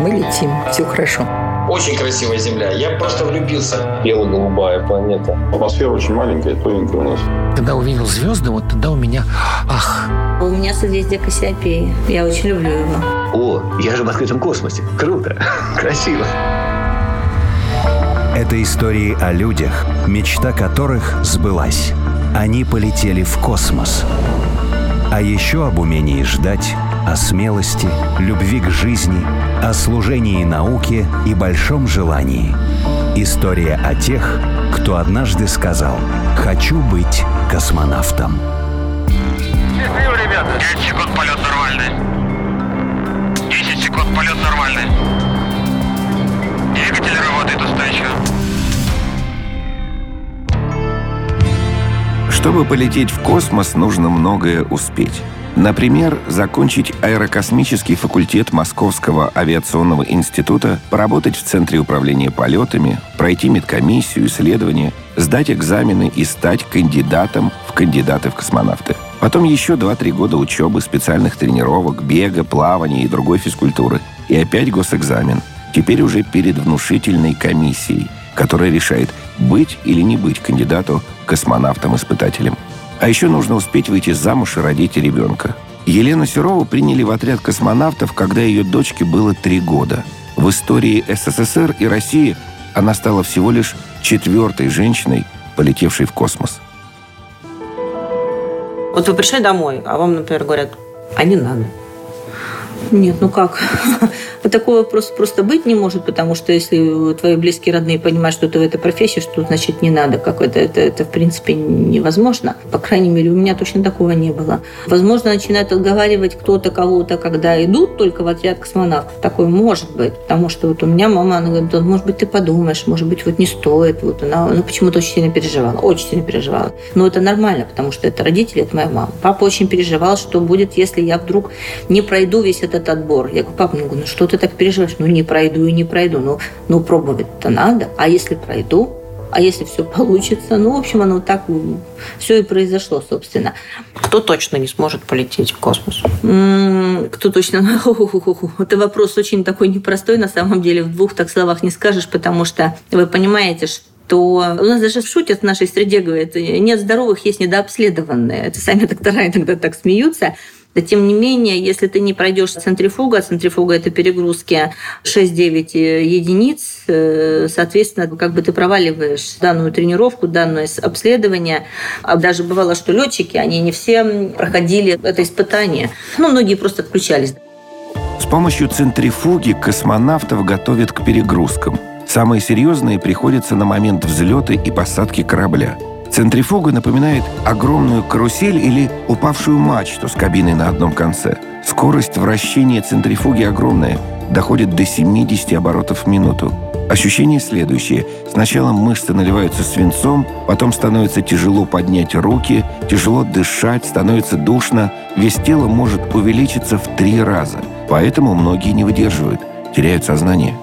Мы летим, все хорошо. Очень красивая Земля. Я просто влюбился. Бело-голубая планета. Атмосфера очень маленькая, тоненькая у нас. Когда увидел звезды, вот тогда у меня ах. У меня созвездие Кассиопеи. Я очень люблю его. О, я же в открытом космосе. Круто. Красиво. Это истории о людях, мечта которых сбылась. Они полетели в космос. А еще об умении ждать, о смелости, любви к жизни, о служении науке и большом желании. История о тех, кто однажды сказал «Хочу быть космонавтом». Счастливо, ребята! 5 секунд полет нормальный. 10 секунд полет нормальный. Двигатель работает устойчиво. Чтобы полететь в космос, нужно многое успеть. Например, закончить аэрокосмический факультет Московского авиационного института, поработать в Центре управления полетами, пройти медкомиссию, исследования, сдать экзамены и стать кандидатом в кандидаты в космонавты. Потом еще 2-3 года учебы, специальных тренировок, бега, плавания и другой физкультуры. И опять госэкзамен. Теперь уже перед внушительной комиссией, которая решает, быть или не быть кандидату космонавтом-испытателем. А еще нужно успеть выйти замуж и родить ребенка. Елену Серову приняли в отряд космонавтов, когда ее дочке было три года. В истории СССР и России она стала всего лишь четвертой женщиной, полетевшей в космос. Вот вы пришли домой, а вам, например, говорят, а не надо. Нет, ну как? Такого просто, просто быть не может, потому что если твои близкие родные понимают, что ты в этой профессии, что значит не надо, как это, это, это в принципе невозможно. По крайней мере, у меня точно такого не было. Возможно, начинают отговаривать кто-то кого-то, когда идут только в отряд космонавтов. Такое может быть, потому что вот у меня мама, она говорит, да, может быть, ты подумаешь, может быть, вот не стоит. Вот она ну, почему-то очень сильно переживала, очень сильно переживала. Но это нормально, потому что это родители, это моя мама. Папа очень переживал, что будет, если я вдруг не пройду весь этот отбор. Я говорю, папа, ну что ты так переживаешь? Ну не пройду и не пройду. Ну, ну пробовать-то надо. А если пройду? А если все получится? Ну, в общем, оно так все и произошло, собственно. Кто точно не сможет полететь в космос? Кто точно? Это вопрос очень такой непростой, на самом деле. В двух так словах не скажешь, потому что вы понимаете, что то у нас даже шутят в нашей среде, говорят, нет здоровых, есть недообследованные. Это сами доктора иногда так смеются. Да тем не менее, если ты не пройдешь центрифугу, а центрифуга – это перегрузки 6-9 единиц, э, соответственно, как бы ты проваливаешь данную тренировку, данное обследование. А даже бывало, что летчики, они не все проходили это испытание. Ну, многие просто отключались. С помощью центрифуги космонавтов готовят к перегрузкам. Самые серьезные приходятся на момент взлета и посадки корабля – Центрифуга напоминает огромную карусель или упавшую мачту с кабиной на одном конце. Скорость вращения центрифуги огромная, доходит до 70 оборотов в минуту. Ощущение следующее. Сначала мышцы наливаются свинцом, потом становится тяжело поднять руки, тяжело дышать, становится душно. Вес тела может увеличиться в три раза. Поэтому многие не выдерживают, теряют сознание.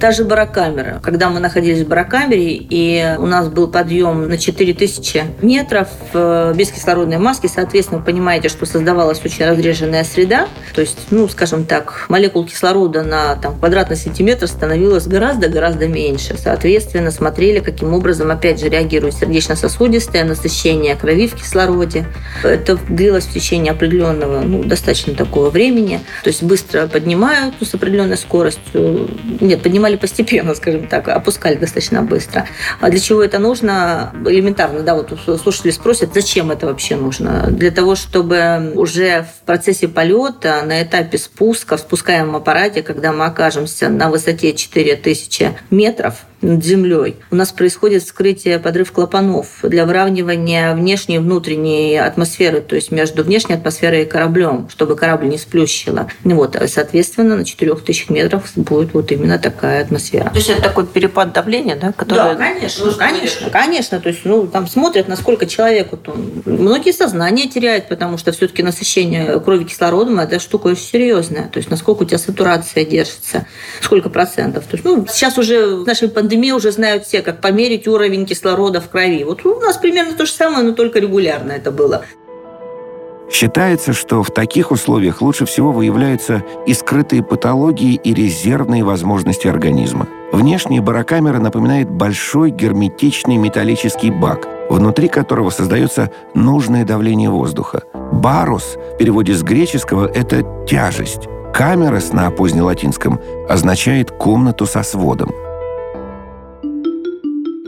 Та же барокамера. Когда мы находились в барокамере, и у нас был подъем на 4000 метров э, без кислородной маски, соответственно, вы понимаете, что создавалась очень разреженная среда. То есть, ну, скажем так, молекул кислорода на там, квадратный сантиметр становилось гораздо-гораздо меньше. Соответственно, смотрели, каким образом, опять же, реагирует сердечно-сосудистое насыщение крови в кислороде. Это длилось в течение определенного, ну, достаточно такого времени. То есть быстро поднимают ну, с определенной скоростью. Нет, поднимали поднимали постепенно, скажем так, опускали достаточно быстро. А для чего это нужно? Элементарно, да, вот слушатели спросят, зачем это вообще нужно? Для того, чтобы уже в процессе полета, на этапе спуска, в спускаемом аппарате, когда мы окажемся на высоте 4000 метров, над землей. У нас происходит вскрытие подрыв клапанов для выравнивания внешней и внутренней атмосферы, то есть между внешней атмосферой и кораблем, чтобы корабль не сплющило. Вот, соответственно, на 4000 метрах будет вот именно такая атмосфера. То есть это такой перепад давления, да? Который... Да, конечно, ну, конечно, конечно. То есть, ну, там смотрят, насколько человек, вот он, многие сознание теряют, потому что все-таки насыщение крови кислородом это штука очень серьезная. То есть, насколько у тебя сатурация держится, сколько процентов. То есть, ну, сейчас уже в нашей пандемии пандемии уже знают все, как померить уровень кислорода в крови. Вот у нас примерно то же самое, но только регулярно это было. Считается, что в таких условиях лучше всего выявляются и скрытые патологии, и резервные возможности организма. Внешняя барокамера напоминает большой герметичный металлический бак, внутри которого создается нужное давление воздуха. «Барус» в переводе с греческого – это «тяжесть». «Камерас» на позднелатинском означает «комнату со сводом».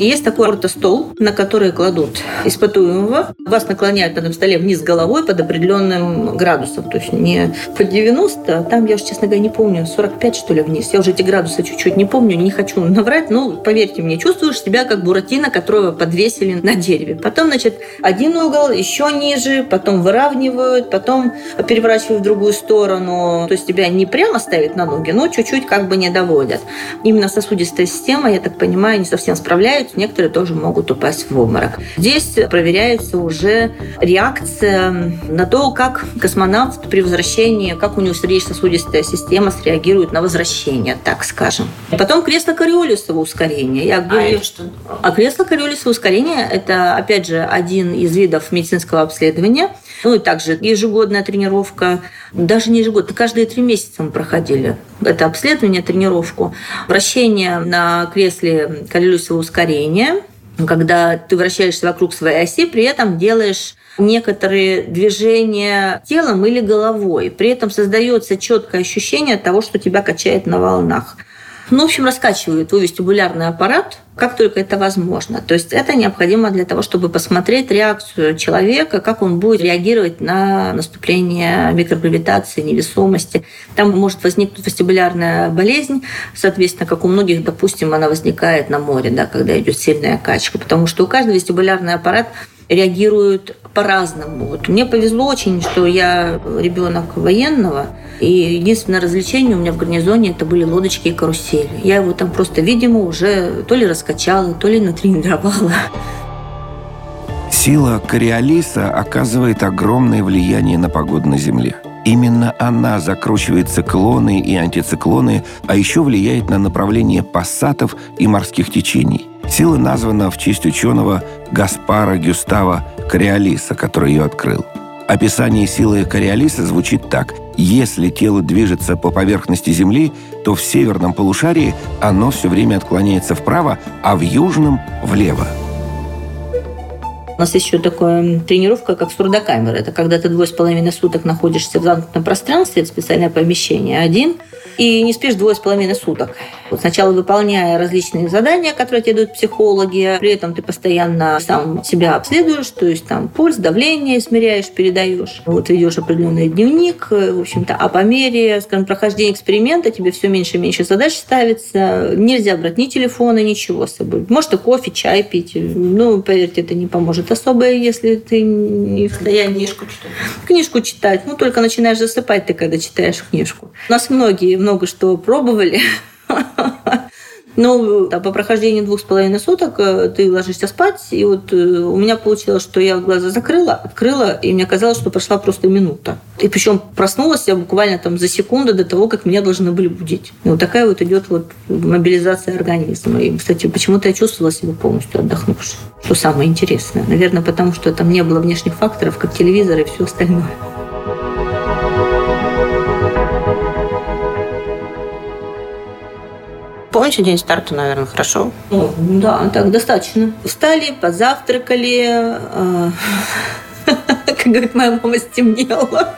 Есть такой ортостол, на который кладут испытуемого. Вас наклоняют на этом столе вниз головой под определенным градусом. То есть не под 90, а там, я уже, честно говоря, не помню, 45, что ли, вниз. Я уже эти градусы чуть-чуть не помню, не хочу наврать, но поверьте мне, чувствуешь себя как буратино, которого подвесили на дереве. Потом, значит, один угол, еще ниже, потом выравнивают, потом переворачивают в другую сторону. То есть тебя не прямо ставят на ноги, но чуть-чуть как бы не доводят. Именно сосудистая система, я так понимаю, не совсем справляется некоторые тоже могут упасть в обморок. Здесь проверяется уже реакция на то, как космонавт при возвращении, как у него сердечно-сосудистая система среагирует на возвращение, так скажем. Потом кресло Кориолисова ускорение. Я говорю, а, что? а кресло Кориолисова ускорение – это, опять же, один из видов медицинского обследования. Ну и также ежегодная тренировка, даже не ежегодно, каждые три месяца мы проходили это обследование, тренировку. Вращение на кресле Кориолисова ускорения когда ты вращаешься вокруг своей оси, при этом делаешь некоторые движения телом или головой. При этом создается четкое ощущение того, что тебя качает на волнах. Ну, в общем, раскачивают твой вестибулярный аппарат, как только это возможно. То есть это необходимо для того, чтобы посмотреть реакцию человека, как он будет реагировать на наступление микрогравитации, невесомости. Там может возникнуть вестибулярная болезнь, соответственно, как у многих, допустим, она возникает на море, да, когда идет сильная качка, потому что у каждого вестибулярный аппарат реагируют по-разному. Вот мне повезло очень, что я ребенок военного, и единственное развлечение у меня в гарнизоне это были лодочки и карусели. Я его там просто, видимо, уже то ли раскачала, то ли натренировала. Сила Кориолиса оказывает огромное влияние на погоду на Земле. Именно она закручивает циклоны и антициклоны, а еще влияет на направление пассатов и морских течений. Сила названа в честь ученого Гаспара Гюстава Кориолиса, который ее открыл. Описание силы Кориолиса звучит так. Если тело движется по поверхности Земли, то в северном полушарии оно все время отклоняется вправо, а в южном – влево. У нас еще такая тренировка, как сурдокамера. Это когда ты двое с половиной суток находишься в замкнутом пространстве, это специальное помещение, один – и не спишь двое с половиной суток. Вот сначала выполняя различные задания, которые тебе дают психологи, при этом ты постоянно сам себя обследуешь, то есть там пульс, давление измеряешь, передаешь, вот ведешь определенный дневник, в общем-то, а по мере, скажем, прохождения эксперимента тебе все меньше и меньше задач ставится, нельзя брать ни телефона, ничего с собой. Может, и кофе, чай пить, ну, поверьте, это не поможет особо, если ты не в состоянии книжку читать. Книжку читать, ну, только начинаешь засыпать ты, когда читаешь книжку. У нас многие много что пробовали. Ну, да, по прохождении двух с половиной суток э, ты ложишься спать, и вот э, у меня получилось, что я глаза закрыла, открыла, и мне казалось, что прошла просто минута. И причем проснулась я буквально там за секунду до того, как меня должны были будить. И вот такая вот идет вот мобилизация организма. И, кстати, почему-то я чувствовала себя полностью отдохнувшей. Что самое интересное. Наверное, потому что там не было внешних факторов, как телевизор и все остальное. Помните день старта, наверное, хорошо? О, да, так, достаточно. Встали, позавтракали. Э, как говорит моя мама, стемнело.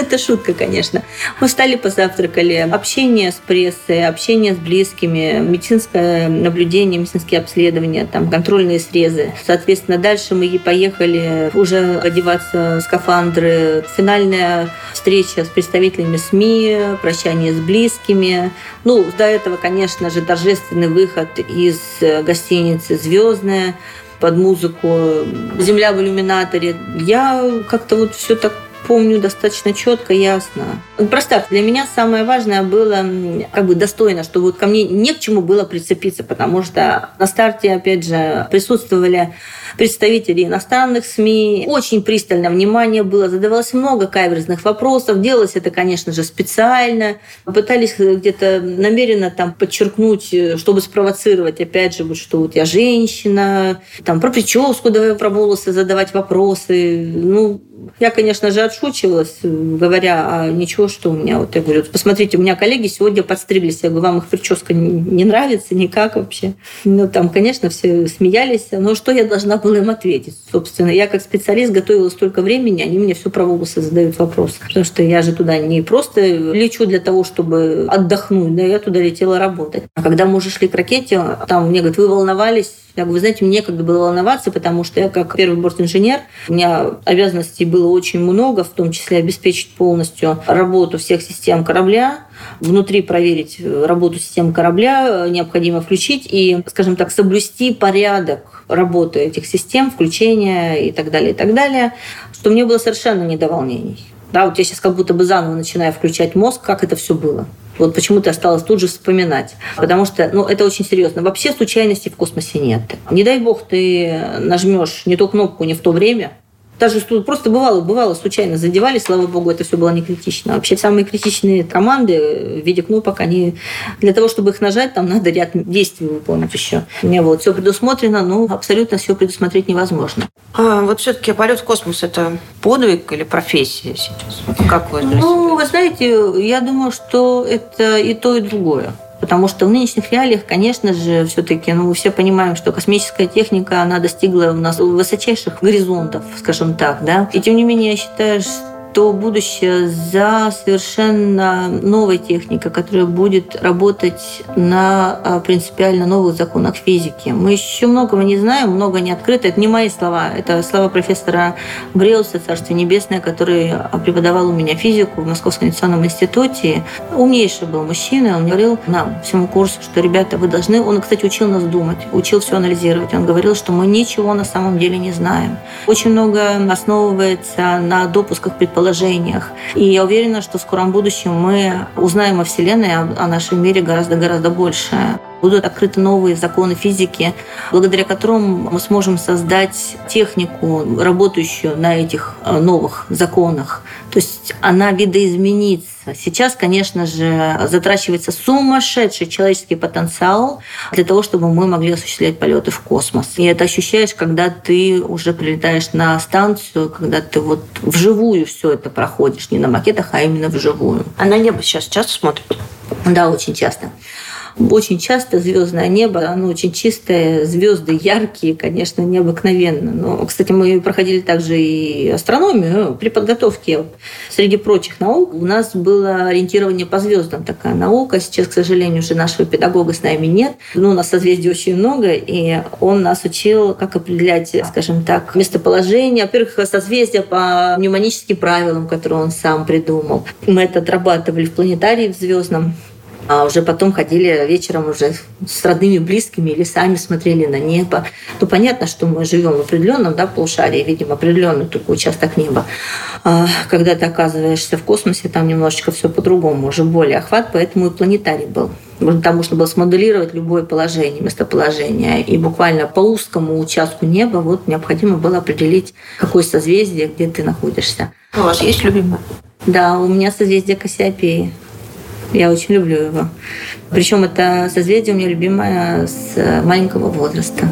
Это шутка, конечно. Мы встали, позавтракали. Общение с прессой, общение с близкими, медицинское наблюдение, медицинские обследования, там, контрольные срезы. Соответственно, дальше мы поехали уже одеваться в скафандры. Финальная встреча с представителями СМИ, прощание с близкими. Ну, до этого, конечно же, торжественный выход из гостиницы «Звездная» под музыку «Земля в иллюминаторе». Я как-то вот все так помню достаточно четко, ясно. Про старт. Для меня самое важное было как бы достойно, что вот ко мне не к чему было прицепиться, потому что на старте, опять же, присутствовали представители иностранных СМИ. Очень пристальное внимание было, задавалось много каверзных вопросов. Делалось это, конечно же, специально. Пытались где-то намеренно там подчеркнуть, чтобы спровоцировать, опять же, вот, что вот я женщина, там про прическу давай про волосы задавать вопросы. Ну, я, конечно же, отшучивалась, говоря, а ничего, что у меня, вот я говорю, посмотрите, у меня коллеги сегодня подстриглись, я говорю, вам их прическа не нравится никак вообще. Ну, там, конечно, все смеялись, но что я должна была им ответить? Собственно, я как специалист готовила столько времени, они мне все про волосы задают вопрос. Потому что я же туда не просто лечу для того, чтобы отдохнуть, да, я туда летела работать. А когда мы уже шли к ракете, там мне говорят, вы волновались? Я говорю, вы знаете, мне некогда было волноваться, потому что я как первый бортинженер, у меня обязанностей было очень много, в том числе обеспечить полностью работу всех систем корабля, внутри проверить работу систем корабля, необходимо включить и, скажем так, соблюсти порядок работы этих систем, включения и так далее, и так далее, что мне было совершенно не до волнений. Да, вот я сейчас как будто бы заново начинаю включать мозг, как это все было. Вот почему-то осталось тут же вспоминать. Потому что ну, это очень серьезно. Вообще случайностей в космосе нет. Не дай бог ты нажмешь не ту кнопку не в то время, даже просто бывало, бывало, случайно задевали, слава богу, это все было не критично. Вообще самые критичные команды в виде кнопок, они для того, чтобы их нажать, там надо ряд действий выполнить еще. У меня вот все предусмотрено, но абсолютно все предусмотреть невозможно. А, вот все-таки полет в космос это подвиг или профессия сейчас? Как вы Ну, вы знаете, я думаю, что это и то, и другое. Потому что в нынешних реалиях, конечно же, все-таки, ну, мы все понимаем, что космическая техника, она достигла у нас высочайших горизонтов, скажем так, да. И тем не менее, я считаю, что то будущее за совершенно новой техникой, которая будет работать на а, принципиально новых законах физики. Мы еще многого не знаем, много не открыто. Это не мои слова, это слова профессора Бреуса, Царство Небесное, который преподавал у меня физику в Московском авиационном институте. Умнейший был мужчина, он говорил нам, всему курсу, что, ребята, вы должны... Он, кстати, учил нас думать, учил все анализировать. Он говорил, что мы ничего на самом деле не знаем. Очень много основывается на допусках предположений предположениях. И я уверена, что в скором будущем мы узнаем о Вселенной, о нашем мире гораздо-гораздо больше. Будут открыты новые законы физики, благодаря которым мы сможем создать технику, работающую на этих э, новых законах. То есть она видоизменится. Сейчас, конечно же, затрачивается сумасшедший человеческий потенциал для того, чтобы мы могли осуществлять полеты в космос. И это ощущаешь, когда ты уже прилетаешь на станцию, когда ты вот вживую все это проходишь, не на макетах, а именно вживую. А на небо сейчас часто смотрят? Да, очень часто. Очень часто звездное небо, оно очень чистое, звезды яркие, конечно, необыкновенно. Но, кстати, мы проходили также и астрономию при подготовке. Среди прочих наук у нас было ориентирование по звездам такая наука. Сейчас, к сожалению, уже нашего педагога с нами нет. Но у нас созвездий очень много, и он нас учил, как определять, скажем так, местоположение. Во-первых, созвездия по пневмоническим правилам, которые он сам придумал. Мы это отрабатывали в планетарии в звездном а уже потом ходили вечером уже с родными, близкими или сами смотрели на небо. Ну, понятно, что мы живем в определенном да, полушарии, видим определенный такой участок неба. А когда ты оказываешься в космосе, там немножечко все по-другому, уже более охват, поэтому и планетарий был. Там можно было смоделировать любое положение, местоположение. И буквально по узкому участку неба вот необходимо было определить, какое созвездие, где ты находишься. У вас есть любимое? Да, у меня созвездие Кассиопеи. Я очень люблю его. Причем это созвездие у меня любимое с маленького возраста.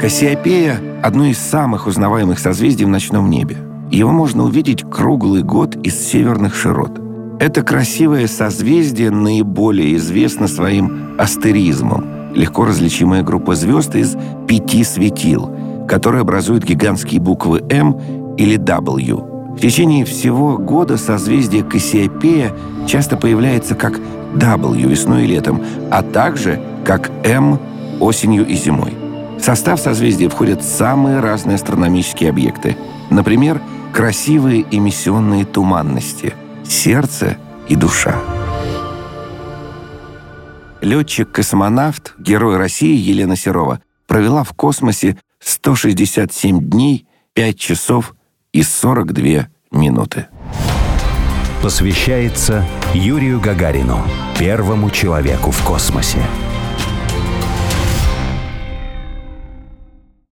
Кассиопея – одно из самых узнаваемых созвездий в ночном небе. Его можно увидеть круглый год из северных широт. Это красивое созвездие наиболее известно своим астеризмом, легко различимая группа звезд из пяти светил, которые образуют гигантские буквы «М» или «W», в течение всего года созвездие Кассиопея часто появляется как W весной и летом, а также как M осенью и зимой. В состав созвездия входят самые разные астрономические объекты. Например, красивые эмиссионные туманности, сердце и душа. Летчик-космонавт, герой России Елена Серова провела в космосе 167 дней, 5 часов и 42 минуты. Посвящается Юрию Гагарину, первому человеку в космосе.